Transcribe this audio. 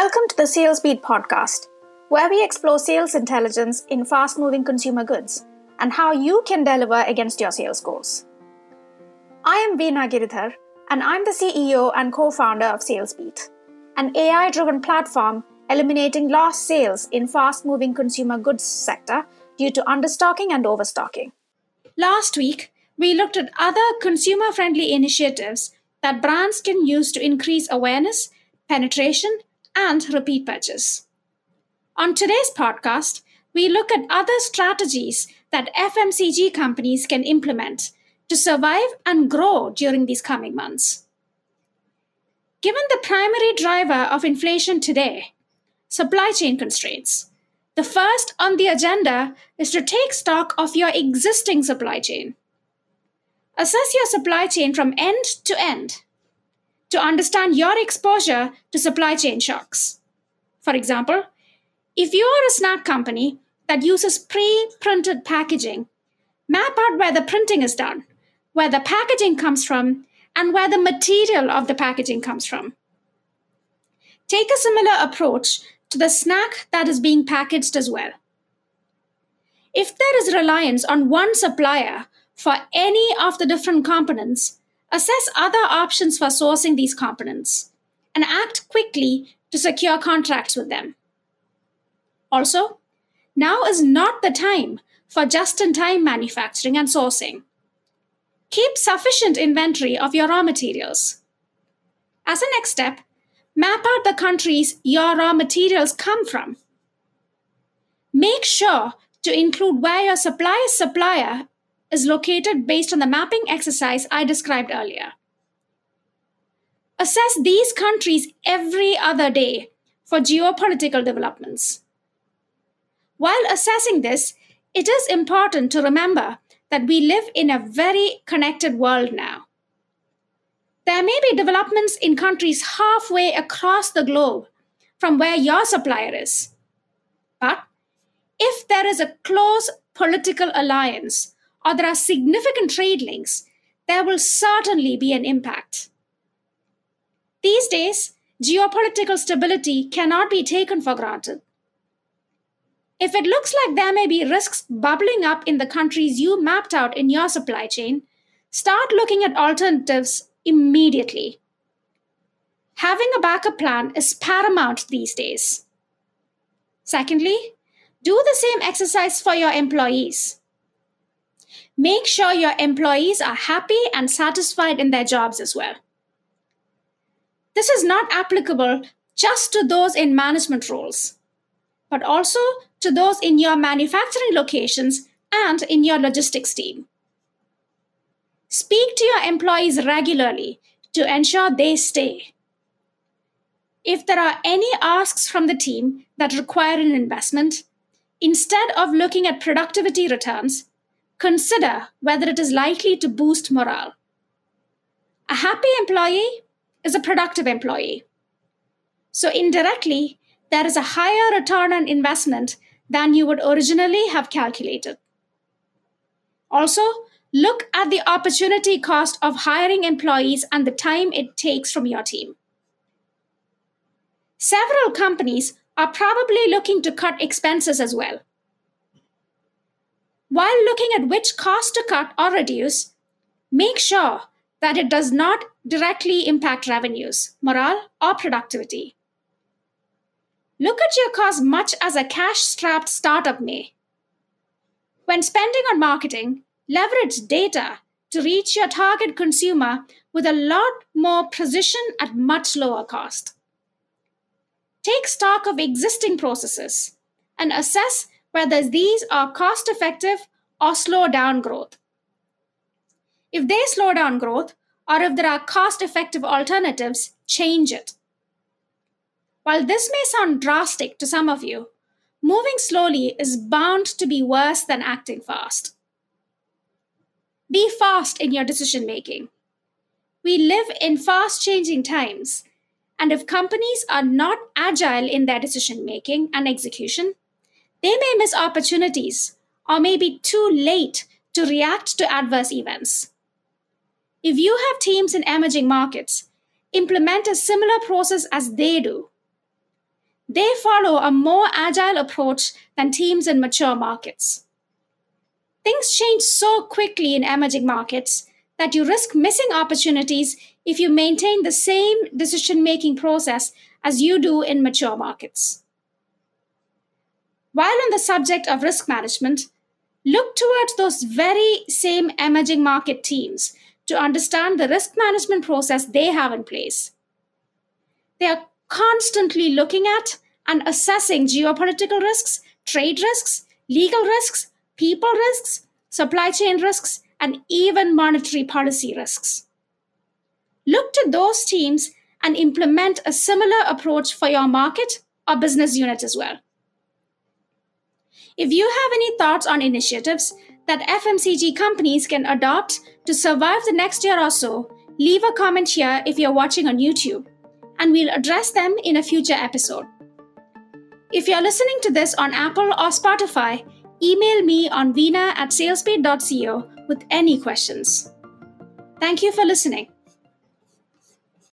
Welcome to the Sales Beat podcast, where we explore sales intelligence in fast moving consumer goods and how you can deliver against your sales goals. I am Veena Giridhar, and I'm the CEO and co founder of SalesBeat, an AI driven platform eliminating lost sales in fast moving consumer goods sector due to understocking and overstocking. Last week, we looked at other consumer friendly initiatives that brands can use to increase awareness, penetration, and repeat purchase. On today's podcast, we look at other strategies that FMCG companies can implement to survive and grow during these coming months. Given the primary driver of inflation today, supply chain constraints, the first on the agenda is to take stock of your existing supply chain. Assess your supply chain from end to end to understand your exposure to supply chain shocks. For example, if you are a snack company that uses pre printed packaging, map out where the printing is done, where the packaging comes from, and where the material of the packaging comes from. Take a similar approach to the snack that is being packaged as well. If there is reliance on one supplier for any of the different components, assess other options for sourcing these components and act quickly to secure contracts with them. Also, now is not the time for just in time manufacturing and sourcing. Keep sufficient inventory of your raw materials. As a next step, map out the countries your raw materials come from. Make sure to include where your supplier's supplier is located based on the mapping exercise I described earlier. Assess these countries every other day for geopolitical developments. While assessing this, it is important to remember that we live in a very connected world now. There may be developments in countries halfway across the globe from where your supplier is. But if there is a close political alliance or there are significant trade links, there will certainly be an impact. These days, geopolitical stability cannot be taken for granted. If it looks like there may be risks bubbling up in the countries you mapped out in your supply chain, start looking at alternatives immediately. Having a backup plan is paramount these days. Secondly, do the same exercise for your employees. Make sure your employees are happy and satisfied in their jobs as well. This is not applicable just to those in management roles, but also to those in your manufacturing locations and in your logistics team. Speak to your employees regularly to ensure they stay. If there are any asks from the team that require an investment, instead of looking at productivity returns, consider whether it is likely to boost morale. A happy employee is a productive employee. So, indirectly, there is a higher return on investment than you would originally have calculated. Also, Look at the opportunity cost of hiring employees and the time it takes from your team. Several companies are probably looking to cut expenses as well. While looking at which cost to cut or reduce, make sure that it does not directly impact revenues, morale, or productivity. Look at your cost much as a cash strapped startup may. When spending on marketing, leverage data to reach your target consumer with a lot more precision at much lower cost. Take stock of existing processes and assess whether these are cost effective or slow down growth. If they slow down growth, or if there are cost effective alternatives, change it. While this may sound drastic to some of you, moving slowly is bound to be worse than acting fast. Be fast in your decision making. We live in fast changing times, and if companies are not agile in their decision making and execution, they may miss opportunities or may be too late to react to adverse events. If you have teams in emerging markets, implement a similar process as they do. they follow a more agile approach than teams in mature markets. Things change so quickly in emerging markets that you risk missing opportunities if you maintain the same decision making process as you do in mature markets. While on the subject of risk management, look towards those very same emerging market teams to understand the risk management process they have in place. They are constantly looking at and assessing geopolitical risks, trade risks, legal risks, people risks, supply chain risks, and even monetary policy risks. Look to those teams and implement a similar approach for your market or business unit as well. If you have any thoughts on initiatives that FMCG companies can adopt to survive the next year or so, leave a comment here if you're watching on YouTube, and we'll address them in a future episode. If you're listening to this on Apple or Spotify, email me on veena at salesbeat.co with any questions. Thank you for listening.